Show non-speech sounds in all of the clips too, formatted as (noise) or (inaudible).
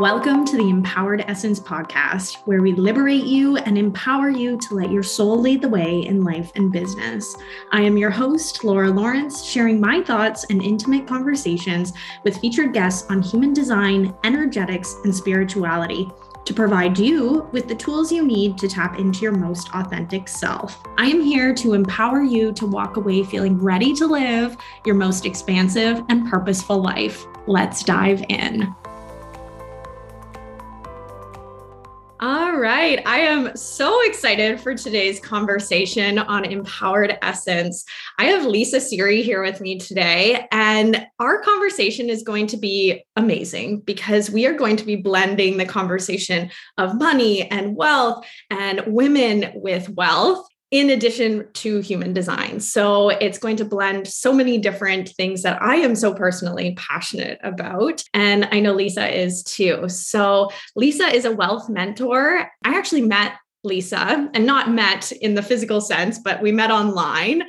Welcome to the Empowered Essence podcast, where we liberate you and empower you to let your soul lead the way in life and business. I am your host, Laura Lorentz, sharing my thoughts and intimate conversations with featured guests on human design, energetics, and spirituality to provide you with the tools you need to tap into your most authentic self. I am here to empower you to walk away feeling ready to live your most expansive and purposeful life. Let's dive in. All right. I am so excited for today's conversation on empowered essence. I have Lisa Seery here with me today, and our conversation is going to be amazing because we are going to be blending the conversation of money and wealth and women with wealth in addition to human design. So it's going to blend so many different things that I am so personally passionate about. And I know Lisa is too. So Lisa is a wealth mentor. I actually met Lisa and not met in the physical sense, but we met online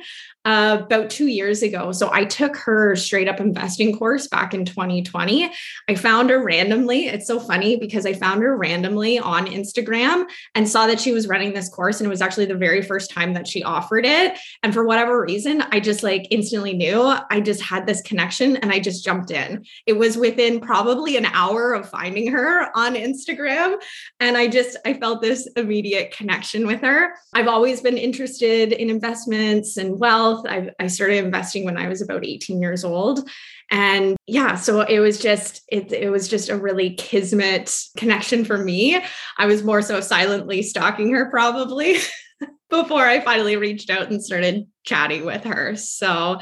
uh, about two years ago. So I took her straight up investing course back in 2020. I found her randomly. It's so funny because I found her randomly on Instagram and saw that she was running this course. And it was actually the very first time that she offered it. And for whatever reason, I just like instantly knew I just had this connection and I just jumped in. It was within probably an hour of finding her on Instagram. And I just, I felt this immediate connection with her. I've always been interested in investments and wealth I, I started investing when I was about 18 years old. And yeah, so it was just it, it was just a really kismet connection for me. I was more so silently stalking her probably (laughs) before I finally reached out and started chatting with her. So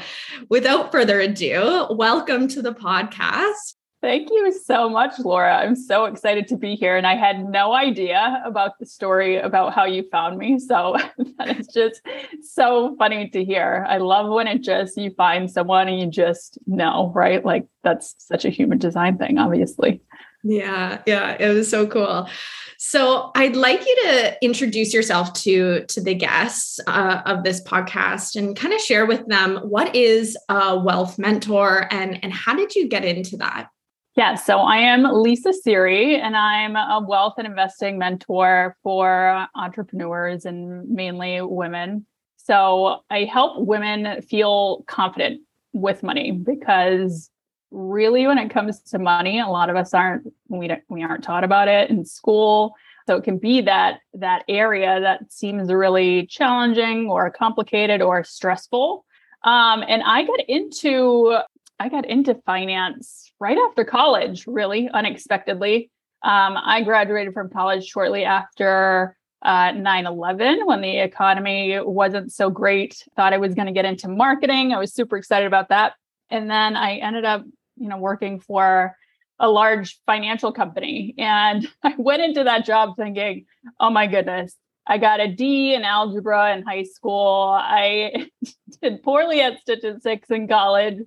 without further ado, welcome to the podcast. Thank you so much, Laura. I'm so excited to be here. And I had no idea about the story about how you found me. So (laughs) that is just so funny to hear. I love when it just you find someone and you just know, right? Like that's such a human design thing, obviously. Yeah, yeah, it was so cool. So I'd like you to introduce yourself to to the guests uh, of this podcast and kind of share with them what is a wealth mentor and and how did you get into that? Yeah, so I am Lisa Seery, and I'm a wealth and investing mentor for entrepreneurs and mainly women. So I help women feel confident with money because really when it comes to money a lot of us aren't we don't we aren't taught about it in school so it can be that that area that seems really challenging or complicated or stressful um, and i got into I got into finance right after college, really unexpectedly. Um, I graduated from college shortly after uh, 9 11 when the economy wasn't so great. Thought I was going to get into marketing. I was super excited about that. And then I ended up, you know, working for a large financial company. And (laughs) I went into that job thinking, oh my goodness, I got a D in algebra in high school. I (laughs) did poorly at statistics in college.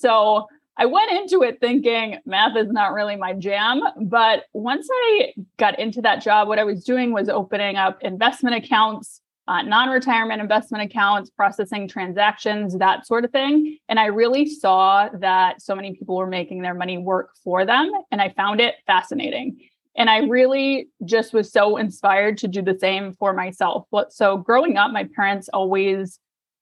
So I went into it thinking math is not really my jam. But once I got into that job, what I was doing was opening up investment accounts, uh, non retirement investment accounts, processing transactions, that sort of thing. And I really saw that so many people were making their money work for them. And I found it fascinating. And I really just was so inspired to do the same for myself. So, growing up, my parents always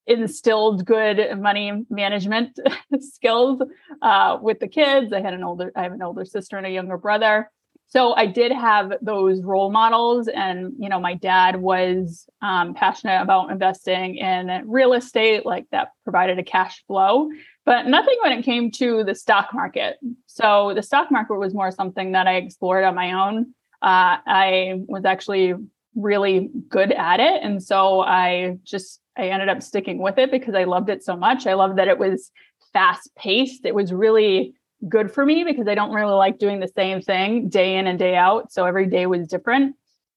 instilled good money management (laughs) skills uh, with the kids. I had an older, I have an older sister and a younger brother. So I did have those role models, and you know, my dad was um, passionate about investing in real estate, like that provided a cash flow, but nothing when it came to the stock market. So the stock market was more something that I explored on my own. Uh, I was actually really good at it, and so I just I ended up sticking with it because I loved it so much. I loved that it was fast paced. It was really good for me because I don't really like doing the same thing day in and day out. So every day was different.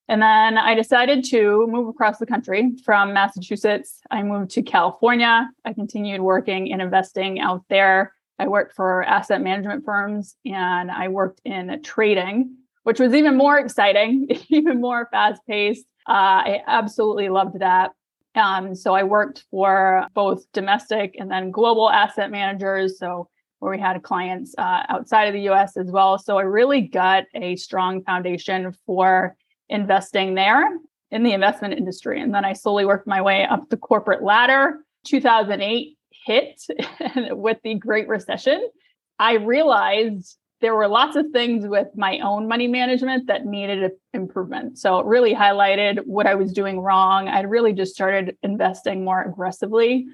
And then I decided to move across the country from Massachusetts. I moved to California. I continued working in investing out there. I worked for asset management firms and I worked in trading, which was even more exciting, (laughs) even more fast paced. Uh, I absolutely loved that. Um, so I worked for both domestic and then global asset managers. So where we had clients uh, outside of the US as well. So I really got a strong foundation for investing there in the investment industry. And then I slowly worked my way up the corporate ladder. 2008 hit (laughs) with the Great Recession. I realized there were lots of things with my own money management that needed improvement. So it really highlighted what I was doing wrong. I really just started investing more aggressively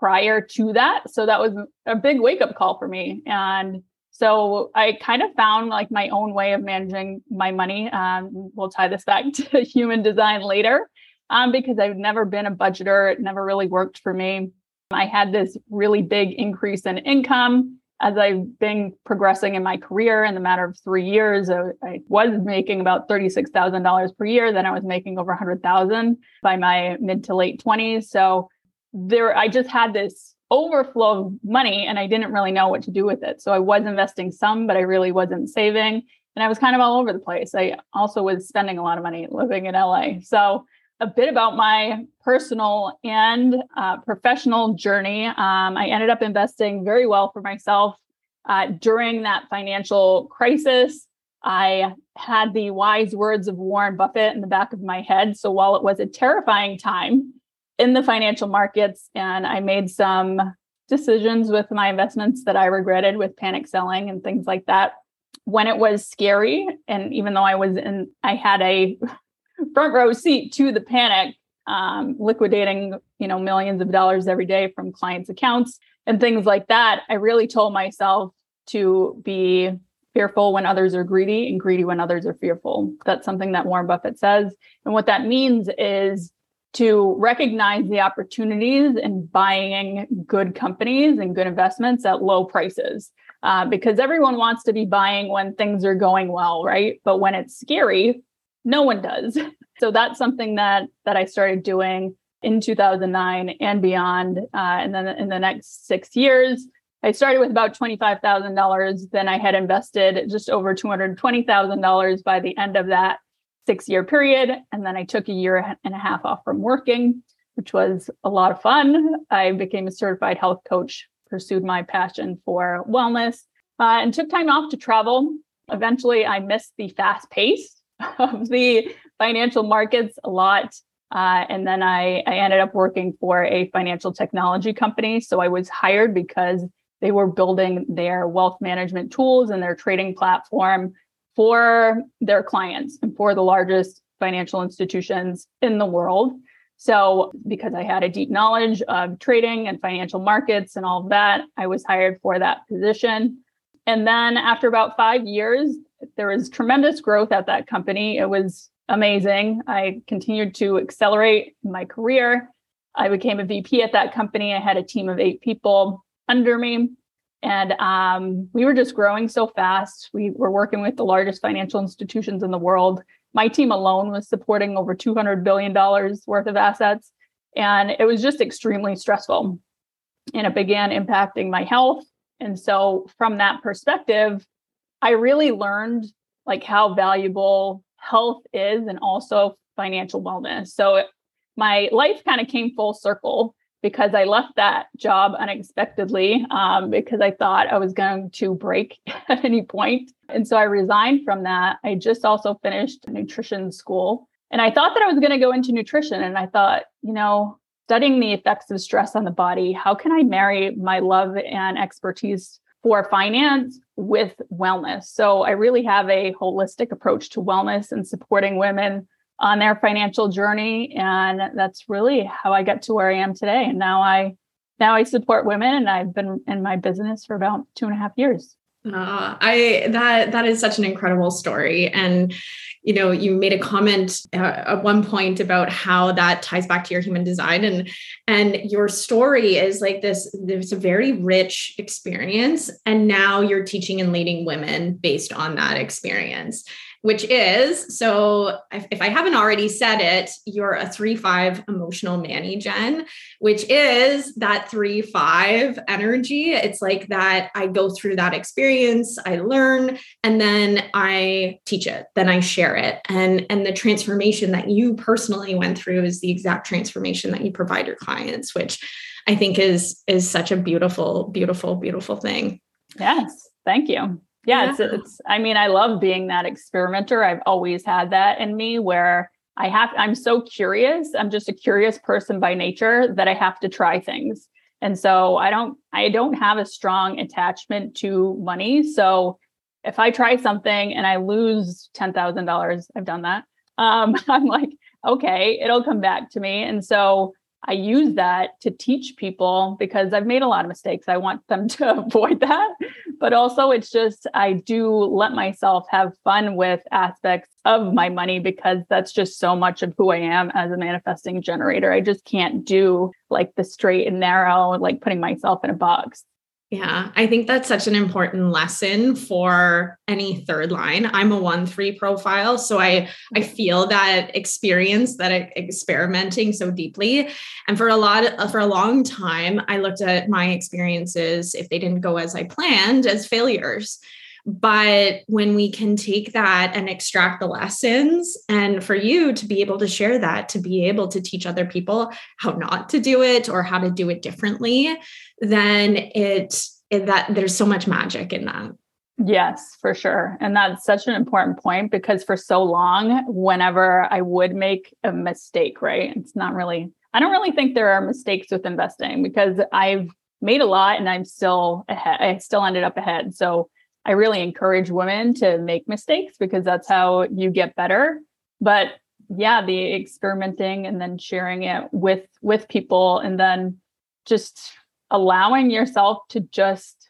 prior to that. So that was a big wake up call for me. And so I kind of found like my own way of managing my money. Um, we'll tie this back (laughs) to human design later um, because I've never been a budgeter. It never really worked for me. I had this really big increase in income as I've been progressing in my career in the matter of three years, I, I was making about $36,000 per year. Then I was making over 100,000 by my mid to late 20s. So there, I just had this overflow of money and I didn't really know what to do with it. So I was investing some, but I really wasn't saving. And I was kind of all over the place. I also was spending a lot of money living in LA. So a bit about my personal and uh, professional journey. Um, I ended up investing very well for myself uh, during that financial crisis. I had the wise words of Warren Buffett in the back of my head. So while it was a terrifying time in the financial markets, and I made some decisions with my investments that I regretted with panic selling and things like that. When it was scary, and even though I was in, I had a front row seat to the panic, um, liquidating you know millions of dollars every day from clients' accounts and things like that. I really told myself to be fearful when others are greedy and greedy when others are fearful. That's something that Warren Buffett says, and what that means is to recognize the opportunities in buying good companies and good investments at low prices. Uh, because everyone wants to be buying when things are going well, right? But when it's scary, no one does. (laughs) So that's something that that I started doing in 2009 and beyond. Uh, and then in the next six years, I started with about $25,000. Then I had invested just over $220,000 by the end of that six year period. And then I took a year and a half off from working, which was a lot of fun. I became a certified health coach, pursued my passion for wellness, uh, and took time off to travel. Eventually, I missed the fast pace of the financial markets a lot. Uh, and then I, I ended up working for a financial technology company. So I was hired because they were building their wealth management tools and their trading platform for their clients and for the largest financial institutions in the world. So, because I had a deep knowledge of trading and financial markets and all of that, I was hired for that position. And then after about five years, there was tremendous growth at that company. It was amazing. I continued to accelerate my career. I became a VP at that company. I had a team of eight people under me. And um, we were just growing so fast. We were working with the largest financial institutions in the world. My team alone was supporting over $200 billion worth of assets. And it was just extremely stressful. And it began impacting my health. And so, from that perspective, I really learned like how valuable health is and also financial wellness. So my life kind of came full circle because I left that job unexpectedly um, because I thought I was going to break (laughs) at any point. And so I resigned from that. I just also finished nutrition school. And I thought that I was going to go into nutrition. And I thought, you know, studying the effects of stress on the body, how can I marry my love and expertise for finance with wellness. So I really have a holistic approach to wellness and supporting women on their financial journey. And that's really how I got to where I am today. And now I now I support women and I've been in my business for about two and a half years. Uh, I that that is such an incredible story, and you know you made a comment uh, at one point about how that ties back to your human design, and and your story is like this. There's a very rich experience, and now you're teaching and leading women based on that experience which is so if, I haven't already said it, you're a three five emotional manny gen, which is that three five energy. It's like that I go through that experience, I learn, and then I teach it, then I share it. And, and the transformation that you personally went through is the exact transformation that you provide your clients, which I think is is such a beautiful, beautiful, beautiful thing. Yes, thank you. Yeah, yeah, It's, it's, I mean, I love being that experimenter. I've always had that in me where I have, I'm so curious. I'm just a curious person by nature that I have to try things. And so I don't, I don't have a strong attachment to money. So if I try something and I lose $10,000, I've done that. Um, (laughs) I'm like, okay, it'll come back to me. And so I use that to teach people because I've made a lot of mistakes. I want them (laughs) to avoid that. But also, it's just, I do let myself have fun with aspects of my money because that's just so much of who I am as a manifesting generator. I just can't do like the straight and narrow, like putting myself in a box. Yeah, I think that's such an important lesson for any third line. I'm a 1-3 profile, so I I feel that experience that experimenting so deeply. And for a lot of, for a long time, I looked at my experiences if they didn't go as I planned as failures. But when we can take that and extract the lessons, and for you to be able to share that, to be able to teach other people how not to do it or how to do it differently, then it, it that there's so much magic in that. Yes, for sure. And that's such an important point because for so long, whenever I would make a mistake, right? It's not really, I don't really think there are mistakes with investing because I've made a lot and I'm still ahead. I still ended up ahead. So I really encourage women to make mistakes because that's how you get better. But yeah, the experimenting and then sharing it with with people and then just allowing yourself to just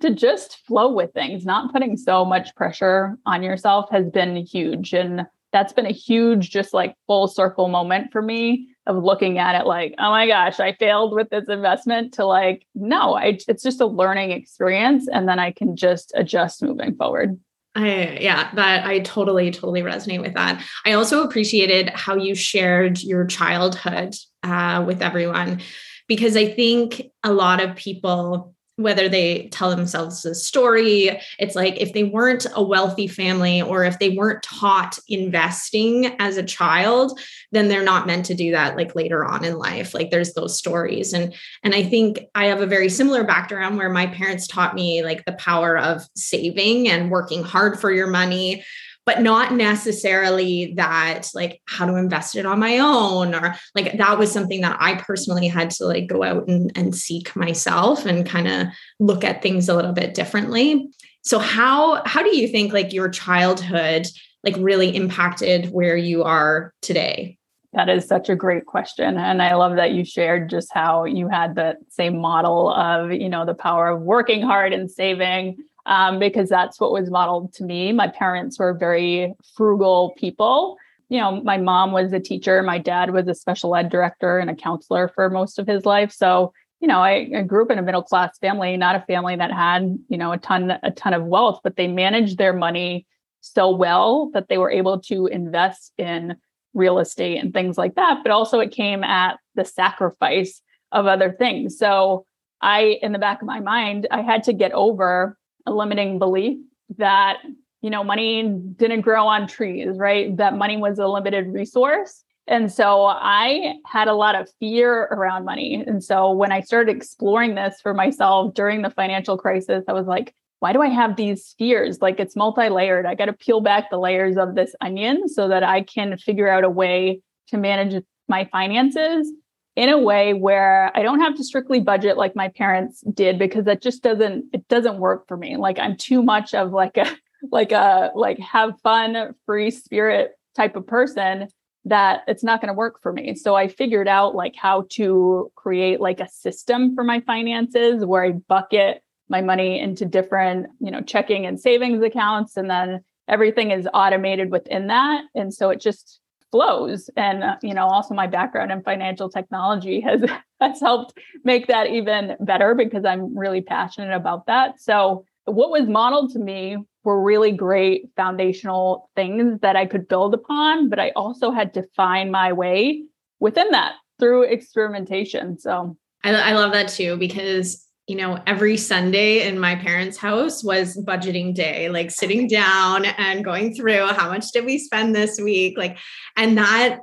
to just flow with things, not putting so much pressure on yourself has been huge and that's been a huge just like full circle moment for me of looking at it like, oh my gosh, I failed with this investment to like, no, I, it's just a learning experience. And then I can just adjust moving forward. I, yeah, that I totally, totally resonate with that. I also appreciated how you shared your childhood uh, with everyone because I think a lot of people whether they tell themselves a story. It's like if they weren't a wealthy family or if they weren't taught investing as a child then they're not meant to do that like later on in life. Like there's those stories. And and i think i have a very similar background where my parents taught me like the power of saving and working hard for your money but not necessarily that like how to invest it on my own or like that was something that I personally had to like go out and, and seek myself and kind of look at things a little bit differently. So how how do you think like your childhood like really impacted where you are today? That is such a great question. And I love that you shared just how you had the same model of, you know, the power of working hard and saving um, because that's what was modeled to me. My parents were very frugal people. You know, my mom was a teacher, my dad was a special ed director and a counselor for most of his life. So, you know, I, I grew up in a middle class family, not a family that had, you know, a ton, a ton of wealth, but they managed their money so well that they were able to invest in real estate and things like that. But also, it came at the sacrifice of other things. So, I, in the back of my mind, I had to get over a limiting belief that you know money didn't grow on trees right? That money was a limited resource. And so i had a lot of fear around money. And so when i started exploring this for myself during the financial crisis i was like why do i have these fears? Like it's multi-layered. I got to peel back the layers of this onion so that i can figure out a way to manage my finances in a way where I don't have to strictly budget like my parents did because that just doesn't it doesn't work for me. Like I'm too much of like a (laughs) like a like have fun free spirit type of person that it's not going to work for me. So I figured out like how to create like a system for my finances where I bucket my money into different, you know, checking and savings accounts and then everything is automated within that and so it just flows. And uh, you know also my background in financial technology has (laughs) has helped make that even better because i'm really passionate about that. So what was modeled to me were really great foundational things that i could build upon but i also had to find my way within that through experimentation. So I, I love that too because you know, every Sunday in my parents' house was budgeting day, like sitting down and going through how much did we spend this week? Like, and that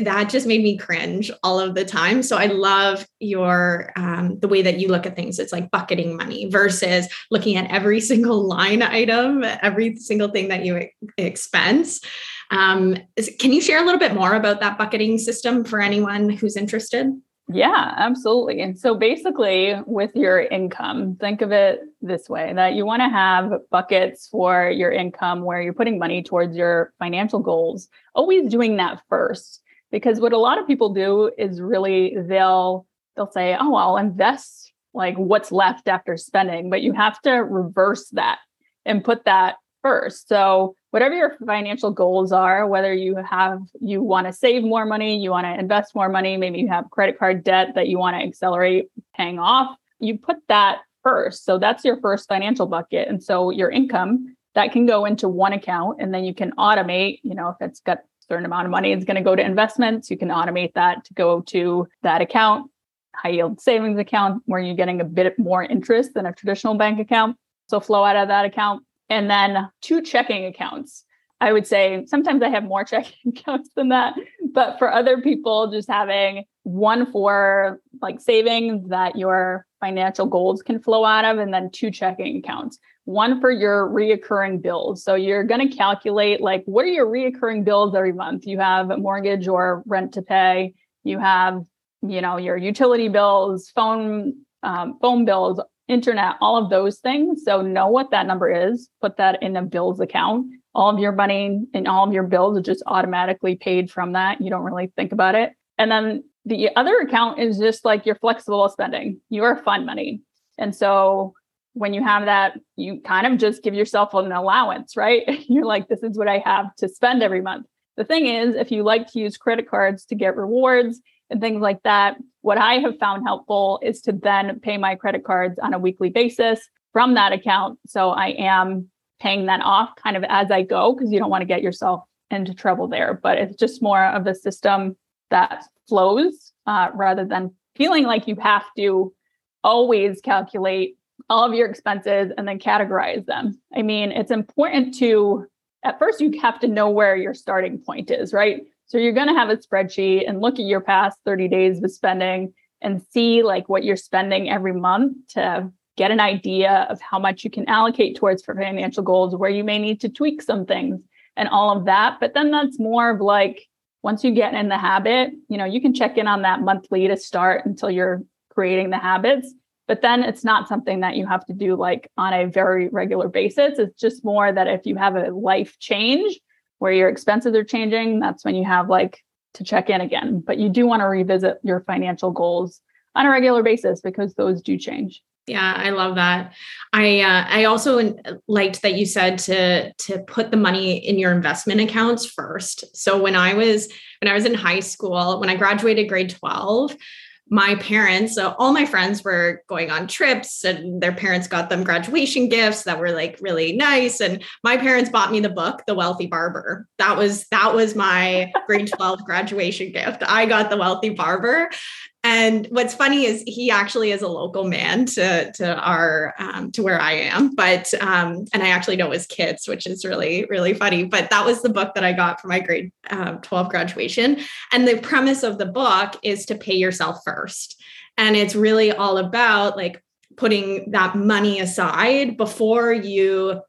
that just made me cringe all of the time. So I love your um, the way that you look at things. It's like bucketing money versus looking at every (laughs) single line item, every single thing that you expense. Um, is, can you share a little bit more about that bucketing system for anyone who's interested? Yeah, absolutely. And so basically, with your income, think of it this way that you want to have buckets for your income where you're putting money towards your financial goals, always doing that first. Because what a lot of people do is really they'll they'll say, "Oh, I'll invest like what's left after spending," but you have to reverse that and put that first. So whatever your financial goals are, whether you have you want to save more money, you want to invest more money, maybe you have credit card debt that you want to accelerate paying off, you put that first. So that's your first financial bucket. And so your income that can go into one account and then you can automate, you know, if it's got a certain amount of money, it's going to go to investments, you can automate that to go to that account, high yield savings account where you're getting a bit more interest than a traditional bank account. So flow out of that account and then two checking accounts. I would say sometimes I have more (laughs) checking accounts than that, but for other people, just having one for like savings that your financial goals can flow out of, and then two checking accounts. One for your reoccurring bills. So you're going to calculate like what are your reoccurring bills every month? You have a mortgage or rent to pay. You have, you know, your utility bills, phone um, phone bills, internet, all of those things. So know what that number is, put that in a bills account. All of your money and all of your bills are just automatically paid from that. You don't really think about it. And then the other account is just like your flexible spending, your fund money. And so when you have that, you kind of just give yourself an allowance, right? (laughs) You're like, this is what I have to spend every month. The thing is, if you like to use credit cards to get rewards and things like that, what I have found helpful is to then pay my credit cards on a weekly basis from that account. So I am paying that off kind of as I go because you don't want to get yourself into trouble there. But it's just more of a system that flows uh, rather than feeling like you have to always calculate all of your expenses and then categorize them. I mean, it's important to, at first, you have to know where your starting point is, right? So you're going to have a spreadsheet and look at your past 30 days of spending and see like what you're spending every month to get an idea of how much you can allocate towards for financial goals, where you may need to tweak some things and all of that. But then that's more of like once you get in the habit, you know, you can check in on that monthly to start until you're creating the habits. But then it's not something that you have to do like on a very regular basis. It's just more that if you have a life change, where your expenses are changing, that's when you have like to check in again. But you do want to revisit your financial goals on a regular basis because those do change. Yeah, I love that. I uh, I also liked that you said to to put the money in your investment accounts first. So when I was when I was in high school, when I graduated grade 12, my parents, so all my friends were going on trips and their parents got them graduation gifts that were like really nice. And my parents bought me the book, The Wealthy Barber. That was that was my grade 12 (laughs) graduation gift. I got the wealthy barber. And what's funny is he actually is a local man to to our um, to where I am, but um, and I actually know his kids, which is really really funny. But that was the book that I got for my grade uh, twelve graduation, and the premise of the book is to pay yourself first, and it's really all about like putting that money aside before you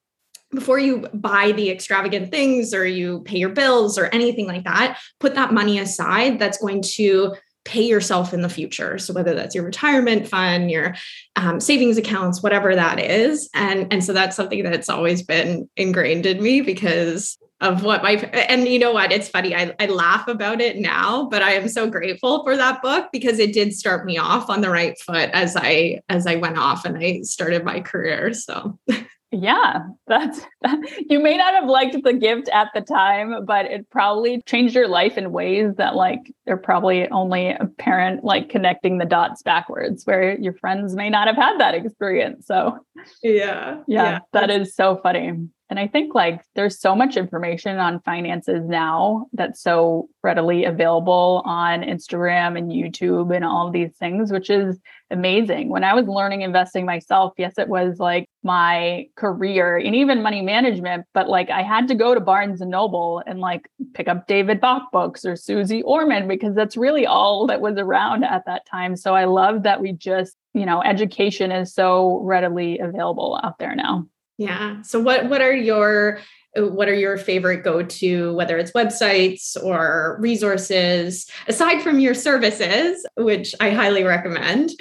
before you buy the extravagant things or you pay your bills or anything like that. Put that money aside that's going to pay yourself in the future. So whether that's your retirement fund, your um, savings accounts, whatever that is, and and so that's something that's always been ingrained in me because of what my and you know what? It's funny I, I laugh about it now but i am so grateful for that book because it did start me off on the right foot as i as i went off and i started my career. So (laughs) Yeah, that's that, you may not have liked the gift at the time, but it probably changed your life in ways that like they're probably only apparent like connecting the dots backwards where your friends may not have had that experience. So yeah. Yeah, yeah. that is so funny. And I think like there's so much information on finances now that's so readily available on Instagram and YouTube and all these things, which is amazing. When I was learning investing myself, yes, it was like my career and even money management, but like I had to go to Barnes and Noble and like pick up David Bach books or Suze Orman because that's really all that was around at that time. So I love that we just, you know, education is so readily available out there now. Yeah. So what what are your what are your favorite go-to whether it's websites or resources aside from your services which i highly recommend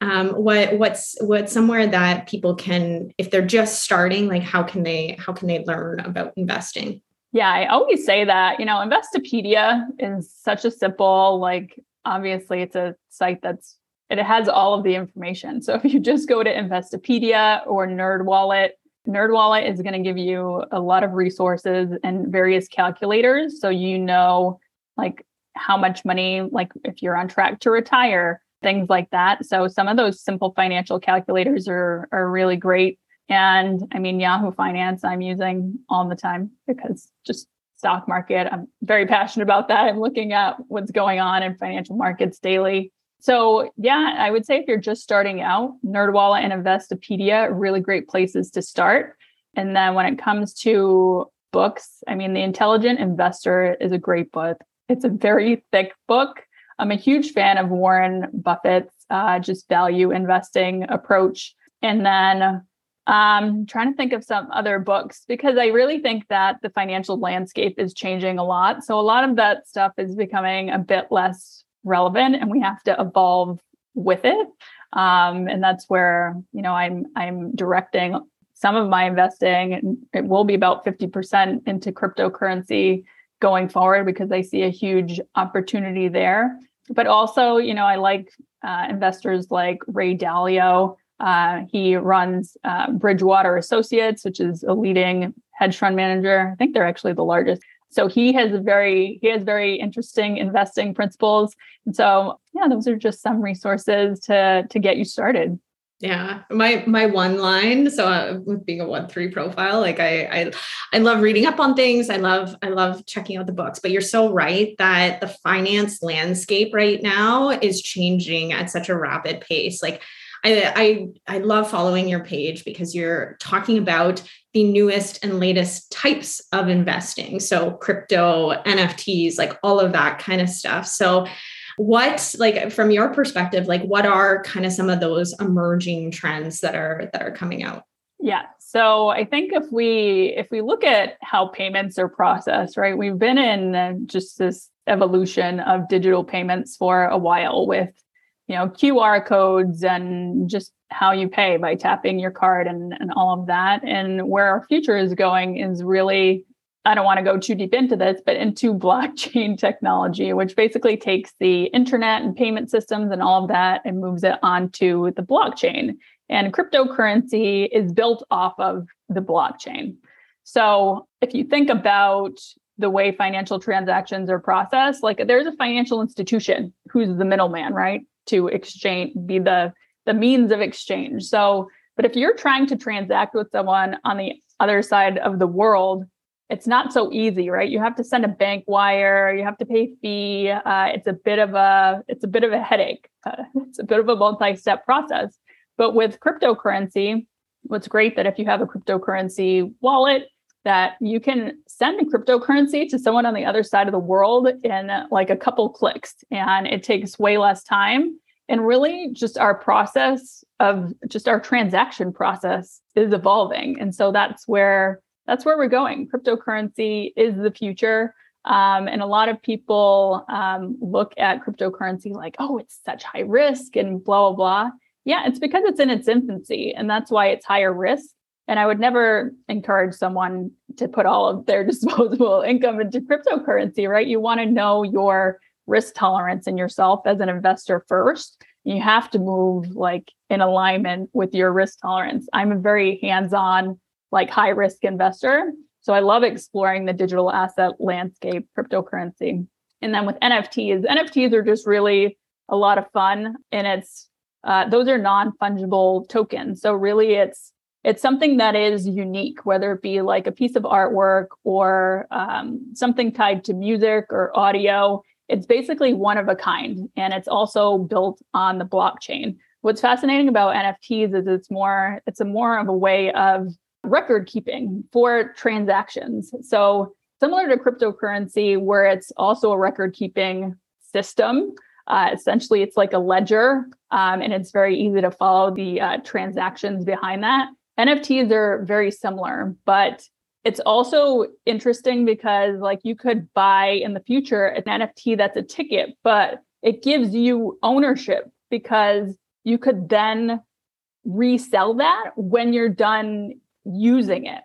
um, what what's what's somewhere that people can if they're just starting like how can they how can they learn about investing yeah i always say that you know investopedia is such a simple like obviously it's a site that's it has all of the information so if you just go to investopedia or nerdwallet NerdWallet is going to give you a lot of resources and various calculators. So you know, like how much money, like if you're on track to retire, things like that. So some of those simple financial calculators are, are really great. And I mean, Yahoo Finance, I'm using all the time because just stock market, I'm very passionate about that. I'm looking at what's going on in financial markets daily. So yeah, I would say if you're just starting out, NerdWallet and Investopedia really great places to start. And then when it comes to books, I mean, The Intelligent Investor is a great book. It's a very thick book. I'm a huge fan of Warren Buffett's uh, just value investing approach. And then um, trying to think of some other books because I really think that the financial landscape is changing a lot. So a lot of that stuff is becoming a bit less relevant and we have to evolve with it. Um, and that's where you know I'm I'm directing some of my investing. It will be about 50% into cryptocurrency going forward because I see a huge opportunity there. But also, you know, I like uh, investors like Ray Dalio. Uh, he runs uh, Bridgewater Associates, which is a leading hedge fund manager. I think they're actually the largest so he has very he has very interesting investing principles. And so yeah, those are just some resources to to get you started. Yeah, my my one line. So uh, with being a one three profile, like I I I love reading up on things. I love I love checking out the books. But you're so right that the finance landscape right now is changing at such a rapid pace. Like I, I love following your page because you're talking about the newest and latest types of investing. So crypto, NFTs, like all of that kind of stuff. So what like from your perspective like what are kind of some of those emerging trends that are that are coming out yeah so i think if we if we look at how payments are processed right we've been in just this evolution of digital payments for a while with you know qr codes and just how you pay by tapping your card and, and all of that. And where our future is going is really i don't want to go too deep into this but into (laughs) blockchain technology which basically takes the internet and payment systems and all of that and moves it onto the blockchain. And cryptocurrency is built off of the blockchain. So if you think about the way financial transactions are processed like there's a financial institution who's the middleman right to exchange be the the means of exchange. So but if you're trying to transact with someone on the other side of the world it's not so easy right? You have to send a bank wire you have to pay fee uh, it's a bit of a it's a bit of a headache uh, (laughs) it's a bit of a multi-step process. But with cryptocurrency what's great that if you have a cryptocurrency wallet that you can send a cryptocurrency to someone on the other side of the world in like a couple clicks and it takes way less time. And really just our process of just our transaction process is evolving. And so that's where that's where we're going. Cryptocurrency is the future. Um, and a lot of people um, look at cryptocurrency like oh it's such high risk and blah blah blah. Yeah it's because it's in its infancy and that's why it's higher risk and I would never encourage someone to put all of their (laughs) disposable income into cryptocurrency, right? You want to know your risk tolerance in yourself as an investor first. You have to move like in alignment with your risk tolerance. I'm a very hands-on, like high risk investor. So I love exploring the digital asset landscape, cryptocurrency. And then with NFTs, NFTs are just really a lot of fun. And it's uh, those are non-fungible tokens. So really it's it's something that is unique, whether it be like a piece of artwork or um, something tied to music or audio. It's basically one of a kind, and it's also built on the blockchain. What's fascinating about NFTs is it's more it's a more of a way of record keeping for transactions. So similar to cryptocurrency, where it's also a record keeping system. Uh, essentially, it's like a ledger, um, and it's very easy to follow the uh, transactions behind that. NFTs are very similar, but it's also interesting because, like, you could buy in the future an NFT that's a ticket, but it gives you ownership because you could then resell that when you're done using it.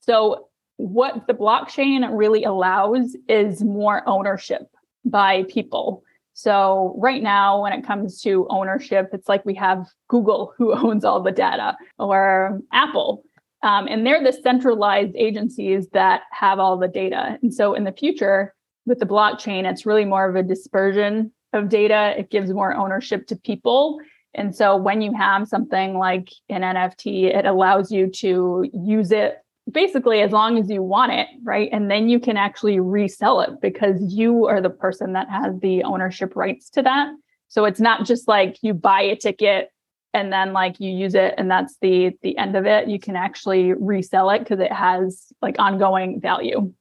So, what the blockchain really allows is more ownership by people. So, right now, when it comes to ownership, it's like we have Google (laughs) who owns all the data or Apple. Um, and they're the centralized agencies that have all the data. And so, in the future, with the blockchain, it's really more of a dispersion of data. It gives more ownership to people. And so when you have something like an NFT, it allows you to use it basically as long as you want it, right? And then you can actually resell it because you are the person that has the ownership rights to that. So it's not just like you buy a ticket and then like you use it and that's the the end of it. You can actually resell it because it has like ongoing value.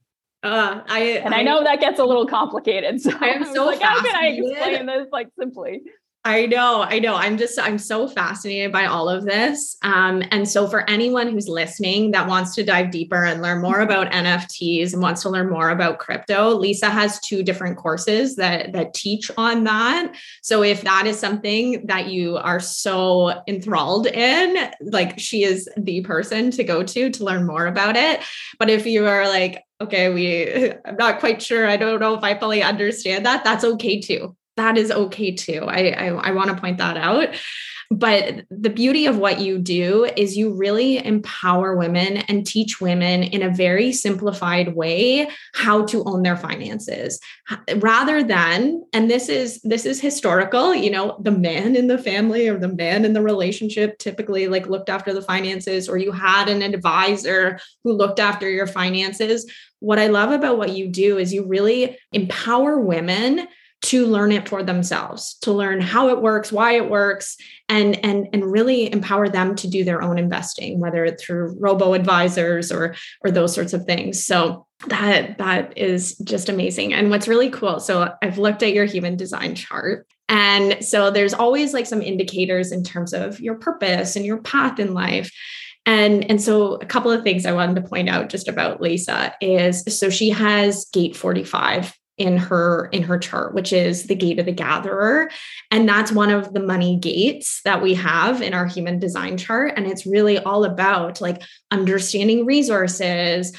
Uh, I and I, I, know that gets a little complicated. So I am (laughs) so like, how can I explain this like simply? I know, I know. I'm just, I'm so fascinated by all of this. Um, and so, for anyone who's listening that wants to dive deeper and learn more mm-hmm. about NFTs and wants to learn more about crypto, Lisa has two different courses that that teach on that. So, if that is something that you are so enthralled in, like she is the person to go to to learn more about it. But if you are like, okay, we, (laughs) I'm not quite sure, I don't know if I fully understand that, that's okay too that is okay too. I, I, I want to point that out. But the beauty of what you do is you really empower women and teach women in a very simplified way how to own their finances rather than and this is this is historical you know the man in the family or the man in the relationship typically like looked after the finances or you had an advisor who looked after your finances what i love about what you do is you really empower women to learn it for themselves to learn how it works why it works and and and really empower them to do their own investing whether through robo advisors or or those sorts of things. So that that is just amazing. And what's really cool so i've looked at your human design chart and so there's always like some indicators in terms of your purpose and your path in life. And, and so a couple of things I wanted to point out just about Lisa is so she has gate 45 in her in her chart which is the gate of the gatherer. And that's one of the money gates that we have in our human design chart. And it's really all about like understanding resources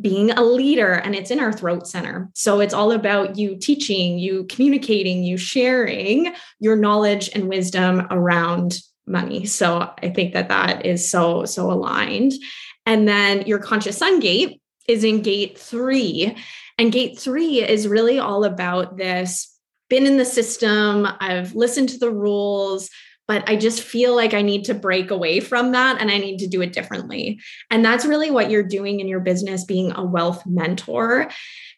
being a leader and it's in our throat center. So it's all about you teaching you communicating you sharing your knowledge and wisdom around money. So i think that that is so so aligned. And then your conscious sun gate is in gate 3 and gate three is really all about this been in the system, I've listened to the rules, but I just feel like I need to break away from that and I need to do it differently. And that's really what you're doing in your business, being a wealth mentor.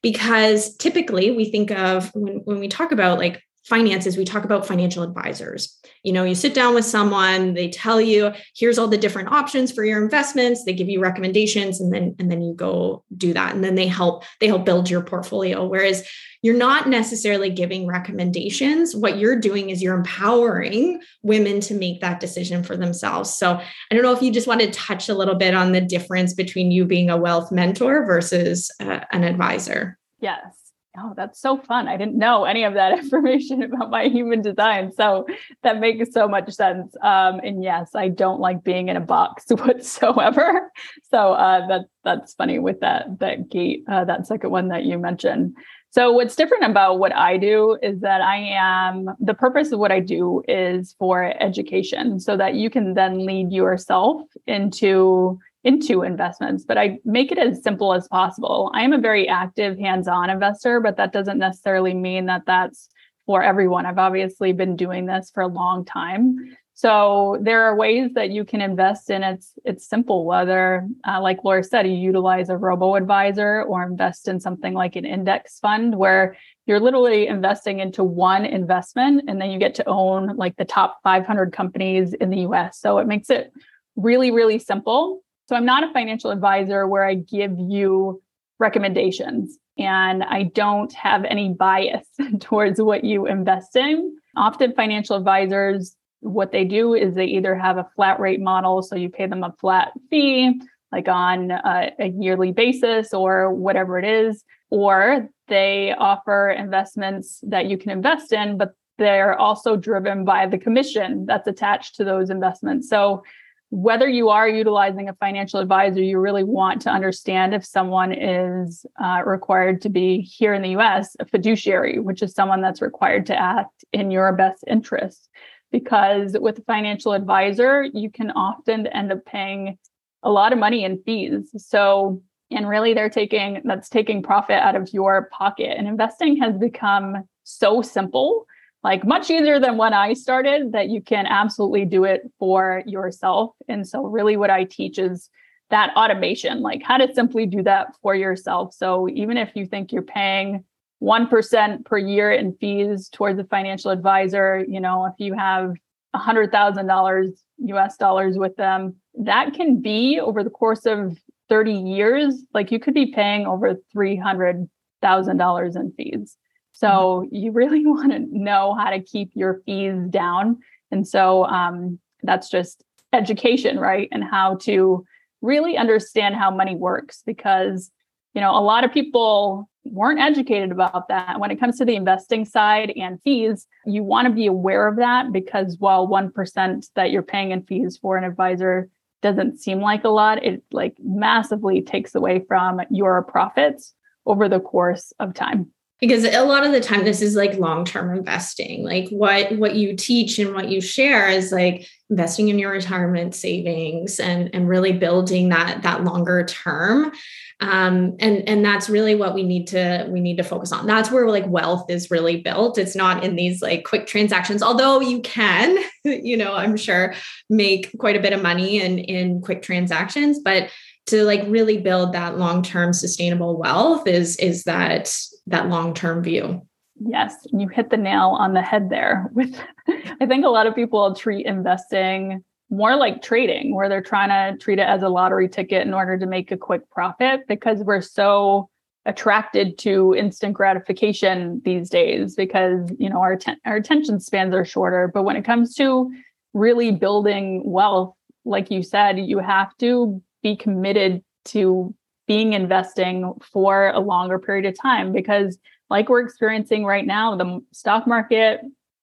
Because typically we think of when, when we talk about like finances, we talk about financial advisors. You know, you sit down with someone, they tell you, here's all the different options for your investments, they give you recommendations and then and then you go do that and then they help they help build your portfolio whereas you're not necessarily giving recommendations. What you're doing is you're empowering women to make that decision for themselves. So, I don't know if you just want to touch a little bit on the difference between you being a wealth mentor versus uh, an advisor. Yes. Oh, that's so fun. I didn't know any of that (laughs) information about my human design. So that makes so much sense. Um, and yes, I don't like being in a box (laughs) whatsoever. So uh, that, that's funny with that, that gate, uh, that second one that you mentioned. So what's different about what I do is that I am the purpose of what I do is for education so that you can then lead yourself into into investments, but I make it as simple as possible. I am a very active hands-on investor, but that doesn't necessarily mean that that's for everyone. I've obviously been doing this for a long time. So there are ways that you can invest in it's it's simple whether uh, like Laura said you utilize a robo advisor or invest in something like an index fund where you're literally investing into one investment and then you get to own like the top 500 companies in the US. So it makes it really really simple. So I'm not a financial advisor where I give you recommendations and I don't have any bias (laughs) towards what you invest in. Often financial advisors what they do is they either have a flat rate model, so you pay them a flat fee, like on a, a yearly basis or whatever it is, or they offer investments that you can invest in, but they're also driven by the commission that's attached to those investments. So whether you are utilizing a financial advisor, you really want to understand if someone is uh, required to be here in the US, a fiduciary, which is someone that's required to act in your best interest because with a financial advisor, you can often end up paying a lot of money in fees. So, and really they're taking that's taking profit out of your pocket. And investing has become so simple, like much easier than when I started, that you can absolutely do it for yourself. And so, really, what I teach is that automation, like how to simply do that for yourself. So, even if you think you're paying 1% per year in fees towards a financial advisor. You know, if you have $100,000 US dollars with them, that can be over the course of 30 years, like you could be paying over $300,000 in fees. So mm-hmm. you really (laughs) want to know how to keep your fees down. And so um, that's just education, right? And how to really understand how money works because, you know, a lot of people weren't educated about that. When it comes to the investing side and fees, you want to be aware of that because while 1% that you're paying in fees for an advisor doesn't seem like a lot, it like massively takes away from your profits over the course of time because a lot of the time this is like long-term investing. Like what what you teach and what you share is like investing in your retirement savings and and really building that that longer term. Um, and and that's really what we need to we need to focus on. That's where like wealth is really built. It's not in these like quick transactions although you can (laughs) you know i'm sure make quite a bit of money in in quick transactions. But to like really build that long-term sustainable wealth is is that that long-term view. Yes you hit the nail on the head there with (laughs) i think a lot of people treat investing more like trading where they're trying to treat it as a lottery ticket in order to make a quick profit because we're so attracted to instant gratification these days because you know our our attention spans are shorter. But when it comes to really building wealth like you said you have to be committed to being investing for a longer period of time because like we're experiencing right now the stock market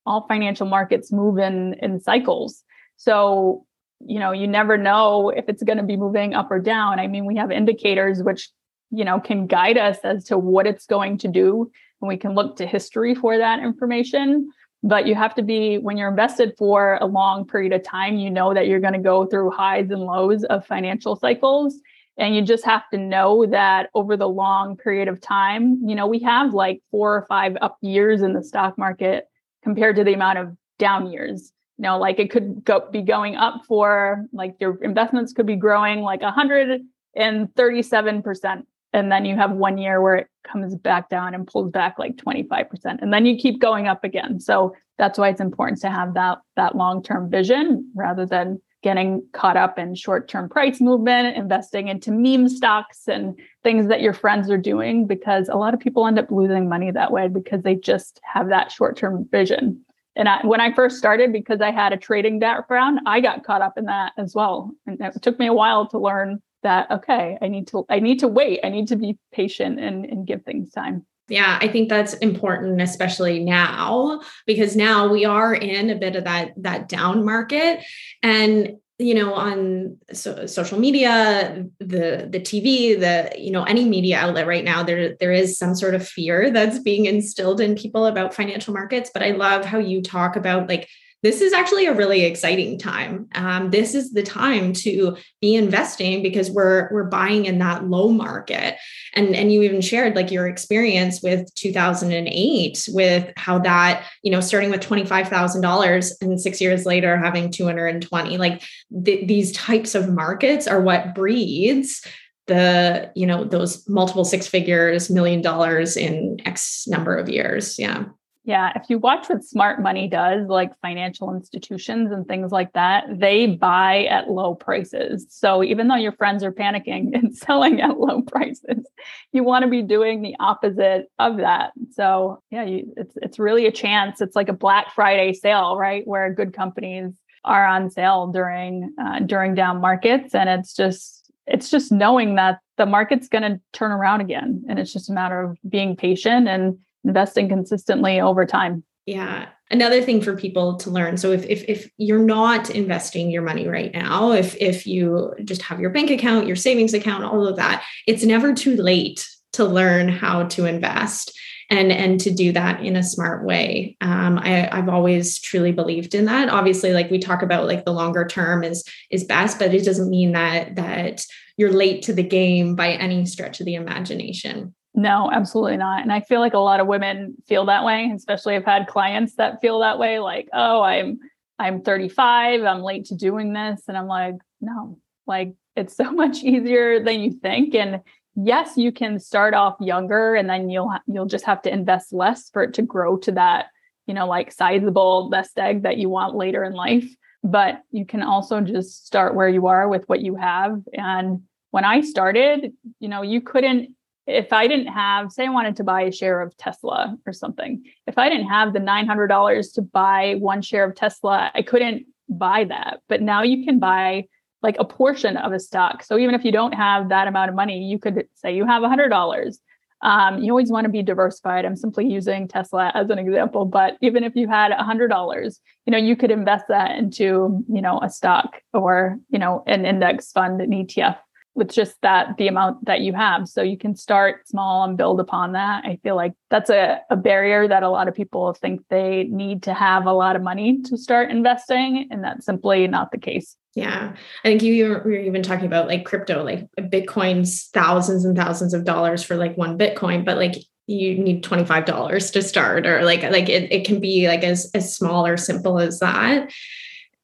all financial markets move in in cycles. So you know you never know if it's going to be moving up or down. I mean we have indicators which you know can guide us as to what it's going to do and we can look to history for that information. But you have to be when you're invested for a long period of time you know that you're going to go through highs and lows of financial cycles and you just have to know that over the long period of time you know we have like four or five up years in the stock market compared to the amount of down years. You know like it could go be going up for like your investments could be growing like 137% and then you have one year where it comes back down and pulls back like 25% and then you keep going up again. So that's why it's important to have that that long-term vision rather than getting caught up in short-term price movement investing into meme stocks and things that your friends are doing because a lot of people end up losing money that way because they just have that short-term vision. And I, when I first started, because I had a trading background, I got caught up in that as well. And it took me a while to learn that okay i need to i need to wait. I need to be patient and, and give things time yeah i think that's important especially now because now we are in a bit of that that down market. And you know on so, social media the the tv the you know any media outlet right now there there is some sort of fear that's being instilled in people about financial markets. But i love how you talk about like this is actually a really exciting time. Um, this is the time to be investing because we're we're buying in that low market. And and you even shared like your experience with 2008 with how that you know starting with twenty five thousand dollars and six years later having 220. Like th- these types of markets are what breeds the you know those multiple six figures million dollars in x number of years yeah yeah, if you watch what smart money does, like financial institutions and things like that, they buy at low prices. So even though your friends are panicking (laughs) and selling at low prices, you want to be doing the opposite of that. So yeah, you, it's it's really a chance. It's like a Black Friday sale, right, where good companies are on sale during uh, during down markets, and it's just it's just knowing that the market's going to turn around again, and it's just a matter of being patient and investing consistently over time. Yeah. Another thing for people to learn. So if, if if you're not investing your money right now, if if you just have your bank account, your savings account, all of that, it's never too late to learn how to invest and and to do that in a smart way um, I, i've always truly believed in that obviously like we talk about like the longer term is is best but it doesn't mean that that you're late to the game by any stretch of the imagination no, absolutely not. And I feel like a lot of women feel that way, especially I've had clients that feel that way like, "Oh, I'm I'm 35, I'm late to doing this." And I'm like, "No. Like it's so (laughs) much easier than you think and yes, you can start off younger and then you'll you'll just have to invest less for it to grow to that, you know, like sizable nest egg that you want later in life, but you can also just start where you are with what you have and when I started, you know, you couldn't if I didn't have, say, I wanted to buy a share of Tesla or something, if I didn't have the $900 to buy one share of Tesla, I couldn't buy that. But now you can buy like a portion of a stock. So even if you don't have that amount of money, you could say you have $100. Um, you always want to be diversified. I'm simply using Tesla as an example, but even if you had $100, you know, you could invest that into, you know, a stock or, you know, an index fund, an ETF with just that the amount that you have. So you can start small and build upon that. I feel like that's a, a barrier that a lot of people think they need to have a lot of money to start investing and that's simply not the case. Yeah. I think you were, even talking about like crypto like bitcoin's thousands and thousands of dollars for like one bitcoin but like you need $25 to start or like like it, it can be like as as small or simple as that.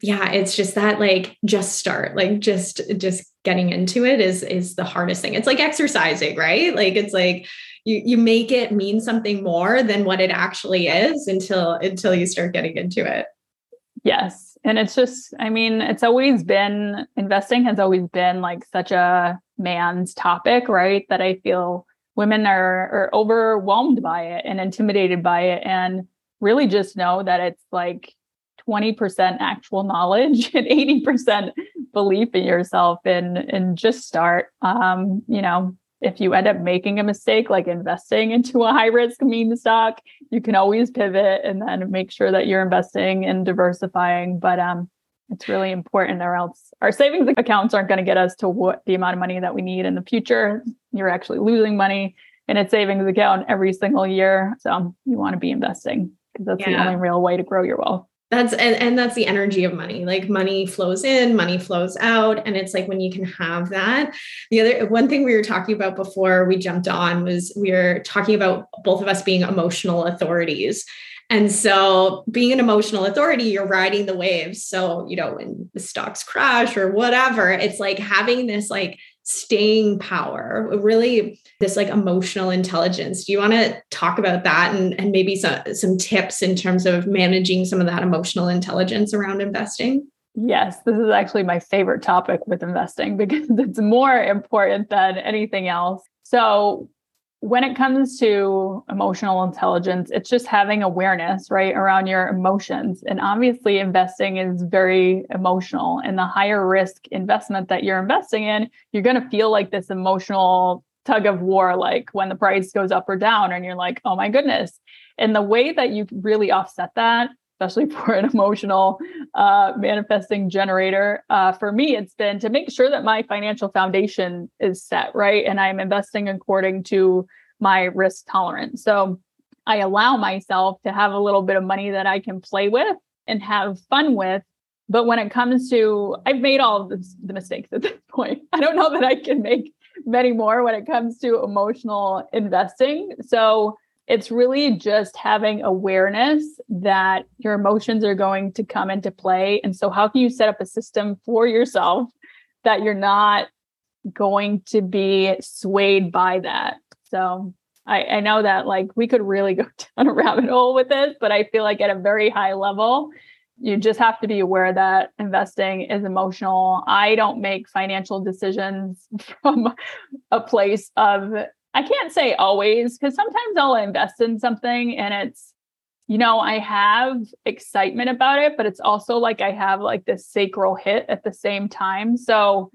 Yeah it's just that like just start like just just getting into it is is the hardest thing. It's like exercising right? Like it's like you you make it mean something more than what it actually is until until you start getting into it. Yes. And it's just i mean it's always been investing has always been like such a man's topic right? That i feel women are are overwhelmed by it and intimidated by it and really just know that it's like 20% actual knowledge (laughs) and 80% belief in yourself and and just start. Um you know if you end up making a mistake like investing into a high risk meme stock you can always pivot and then make sure that you're investing and diversifying. But um it's really important or else our savings accounts aren't going to get us to what the amount of money that we need in the future. You're actually losing money in a savings account every single year. So you want to be investing because that's yeah. the only real way to grow your wealth that's and, and that's the energy of money. Like money flows in money flows out and it's like when you can have that. The other one thing we were talking about before we jumped on was we were talking about both of us being emotional authorities. And so being an emotional authority you're riding the waves. So you know when the stocks crash or whatever it's like having this like staying power, really this like emotional intelligence. Do you want to talk about that and, and maybe some, some tips in terms of managing some of that emotional intelligence around investing? Yes, this is actually my favorite topic with investing because (laughs) it's more important than anything else. So, when it comes to emotional intelligence, it's just having awareness, right, around your emotions. And obviously, investing is very emotional. And the higher risk investment that you're investing in, you're going to feel like this emotional tug of war, like when the price goes up or down, and you're like, oh my goodness. And the way that you really offset that especially (laughs) for an emotional uh, manifesting generator. Uh, for me, it's been to make sure that my financial foundation is set right and I'm investing according to my risk tolerance. So I allow myself to have a little bit of money that I can play with and have fun with. But when it comes to, I've made all the mistakes at (laughs) this point. I don't know that I can make many more when it comes to emotional investing. So it's really just having awareness that your emotions are going to come into play. And so, how can you set up a system for yourself that you're not going to be swayed by that? So, I, I know that like we could really (laughs) go down a rabbit hole with this, but I feel like at a very high level, you just have to be aware that investing is emotional. I don't make financial decisions (laughs) from a place of I can't say always because sometimes I'll invest in something and it's, you know, I have excitement about it, but it's also like I have like this sacral hit at the same time. So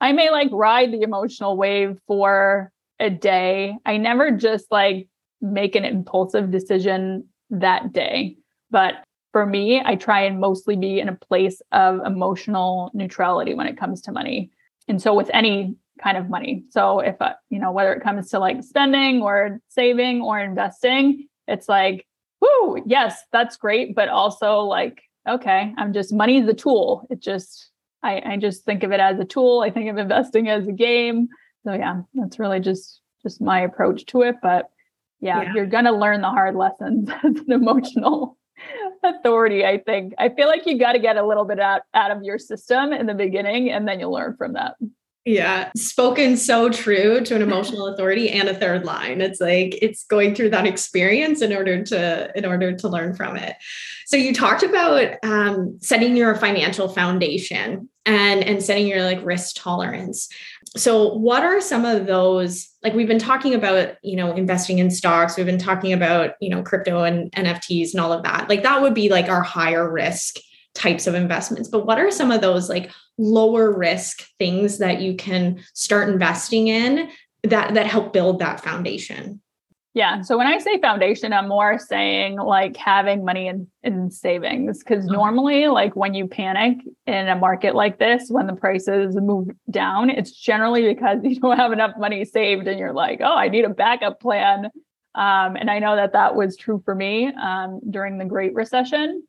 I may like ride the emotional wave for a day. I never just like make an impulsive decision that day. But for me, I try and mostly be in a place of emotional neutrality when it comes to money. And so with any kind of money. So if uh, you know whether it comes to like spending or saving or investing, it's like, whoo, yes, that's great, but also like, okay, I'm just money's the tool. It just I, I just think of it as a tool. I think of investing as a game. So yeah, that's really just just my approach to it. But yeah, yeah. you're gonna learn the hard lessons (laughs) as an emotional authority. I think I feel like you got to get a little bit out out of your system in the beginning, and then you'll learn from that. Yeah, spoken so true to an emotional (laughs) authority and a third line. It's like it's going through that experience in order to in order to learn from it. So you talked about um, setting your financial foundation and and setting your like risk tolerance. So what are some of those like we've been talking about, you know, investing in stocks, we've been talking about, you know, crypto and NFTs and all of that. Like that would be like our higher risk types of investments. But what are some of those like lower risk things that you can start investing in that that help build that foundation? Yeah. So when I say foundation, I'm more saying like having money in, in savings. Cause normally, like when you panic in a market like this, when the prices move down, it's generally because (laughs) you don't have enough money saved and you're like, oh, I need a backup plan. Um, and I know that that was true for me um, during the Great Recession.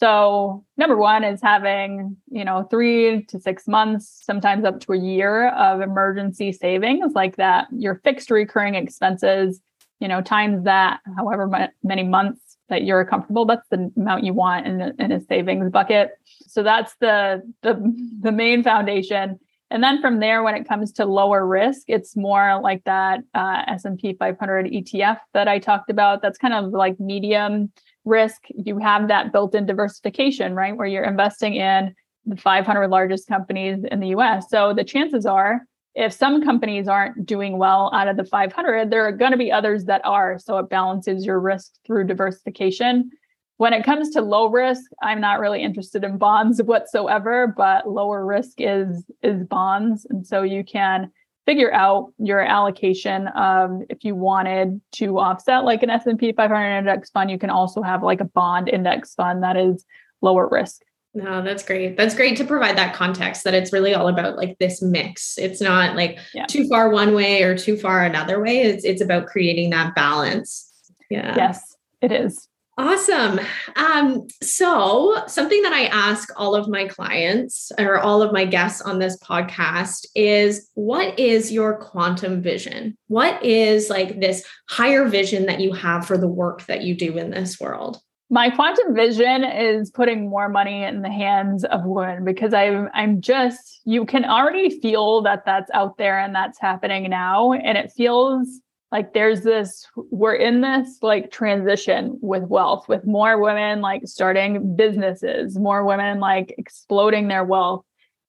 So number one is having, you know, three to six months, sometimes up to a year of emergency savings like that. Your fixed recurring expenses, you know, times that however many months that you're comfortable. That's the amount you want in a, in a savings bucket. So that's the the the main foundation. And then from there, when it comes to lower risk, it's more like that uh, S&P 500 ETF that I talked about. That's kind of like medium risk, you have that built in diversification, right? Where you're investing in the 500 largest companies in the US. So the chances are, if some companies aren't doing well out of the 500, there are going to be others that are. So it balances your risk through diversification. When it comes to low risk, I'm not really interested in bonds (laughs) whatsoever, but lower risk is is bonds. And so you can figure out your allocation um, if you wanted to offset like an s&p 500 index fund you can also have like a bond index fund that is lower risk. No that's great. That's great to provide that context that it's really all about like this mix. It's not like yeah. too far one way or too far another way. It's it's about creating that balance. Yeah. Yes it is Awesome. Um, so, something that I ask all of my clients or all of my guests on this podcast is what is your quantum vision? What is like this higher vision that you have for the work that you do in this world? My quantum vision is putting more money in the hands of women because I'm I'm just you can already feel that that's out there and that's happening now and it feels like there's this we're in this like transition with wealth with more women like starting businesses more women like exploding their wealth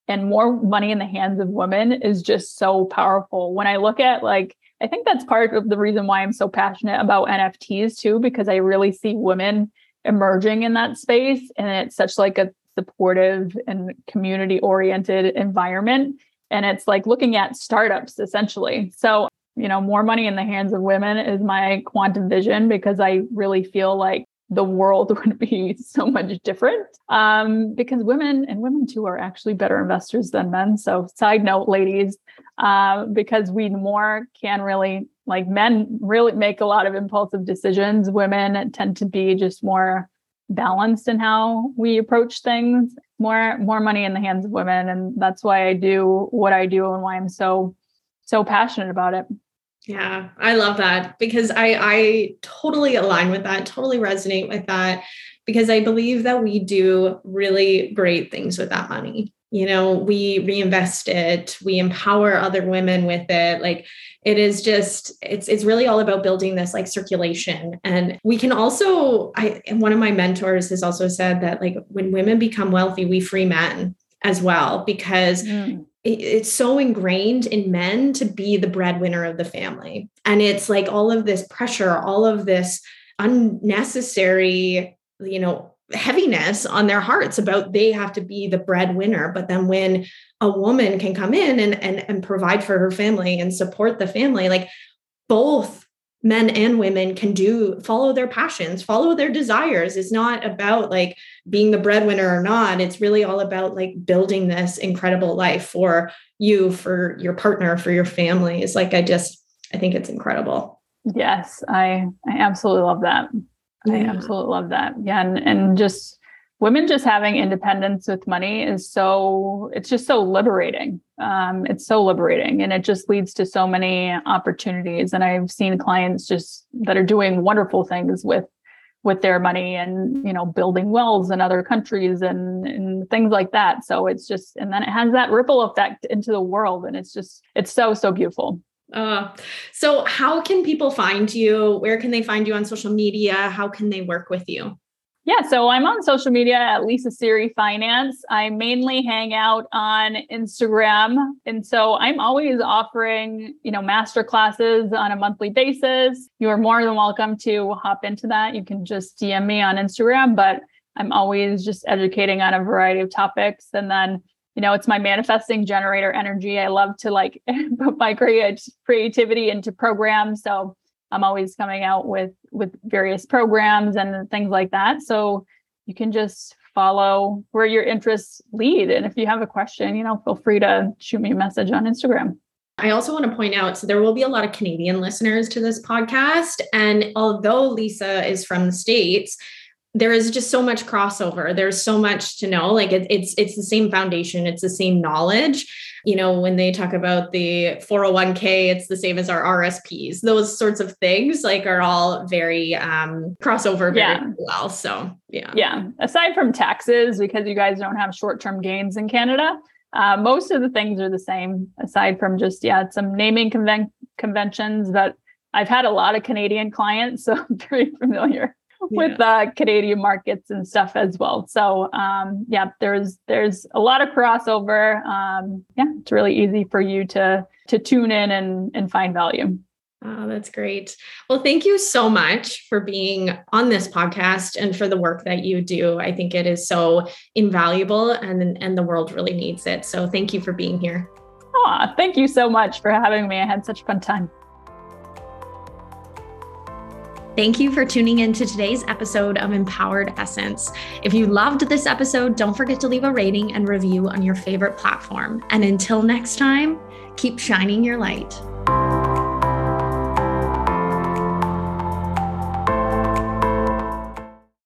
and more money in the hands of women is just so powerful. When i look at like i think that's part of the reason why i'm so passionate about nfts too because i really see women emerging in that space and it's such like a supportive and community oriented environment and it's like looking at startups essentially. So you know, more money in the hands of women is my quantum vision because I really feel like the world (laughs) would be so much different um, because women and women too are actually better investors than men. So, side note, ladies, uh, because we more can really like men really make a lot of impulsive decisions. Women tend to be just more balanced in how we approach things more more money in the hands of women and that's why i do what i do and why i'm so so passionate about it yeah i love that because i i totally align with that totally resonate with that because i believe that we do really great things with that money. You know we reinvest it we empower other women with it. Like it is just it's it's really all about building this like circulation. And we can also i one of my mentors has also said that like when women become wealthy we free men as well because mm. It, it's so ingrained in men to be the breadwinner of the family. And it's like all of this pressure all of this unnecessary you know heaviness on their hearts about they have to be the breadwinner. But then when a woman can come in and, and and provide for her family and support the family like both men and women can do follow their passions follow their desires it's not about like being the breadwinner or not it's really all about like building this incredible life for you for your partner for your family it's like i just i think it's incredible yes i i absolutely love that yeah. I absolutely love that. Yeah. And, and just women just having independence with money is so, it's just so liberating. Um, it's so liberating and it just leads to so many opportunities. And I've seen clients just that are doing wonderful things with with their money and you know building wells in other countries and, and things like that so it's just and then it has that ripple effect into the world and it's just it's so so beautiful uh, so, how can people find you? Where can they find you on social media? How can they work with you? Yeah, so I'm on social media at Lisa Seery Finance. I mainly hang out on Instagram. And so I'm always offering, you know, master classes on a monthly basis. You are more than welcome to hop into that. You can just DM me on Instagram, but I'm always just educating on a variety of topics. And then you know it's my manifesting generator energy i love to like (laughs) put my creativity into programs so i'm always coming out with with various programs and things like that. So you can just follow where your interests lead. And if you have a question you know feel free to shoot me a message on instagram. I also want to point out so there will be a lot of Canadian listeners to this podcast. And although Lisa is from the States, there is just so much crossover. There's so much to know. Like it, it's it's the same foundation. It's the same knowledge. You know when they talk about the 401k it's the same as our rsps those sorts of things like are all very um crossover very yeah. well. So yeah. Yeah. Aside from taxes because you guys don't have short-term gains in canada uh, most of the things are the same aside from just yeah some naming conven- conventions but i've had a lot of canadian clients so (laughs) i'm very familiar with the uh, Canadian markets and stuff as well. So um, yeah, there's there's a lot of crossover. Um, yeah, it's really easy for you to to tune in and and find value. Oh, that's great. Well, thank you so much for being on this podcast and for the work that you do. I think it is so invaluable and, and the world really needs it. So thank you for being here. Oh, thank you so much for having me. I had such a fun time. Thank you for tuning in to today's episode of Empowered Essence. If you loved this episode, don't forget to leave a rating and review on your favorite platform. And until next time, keep shining your light.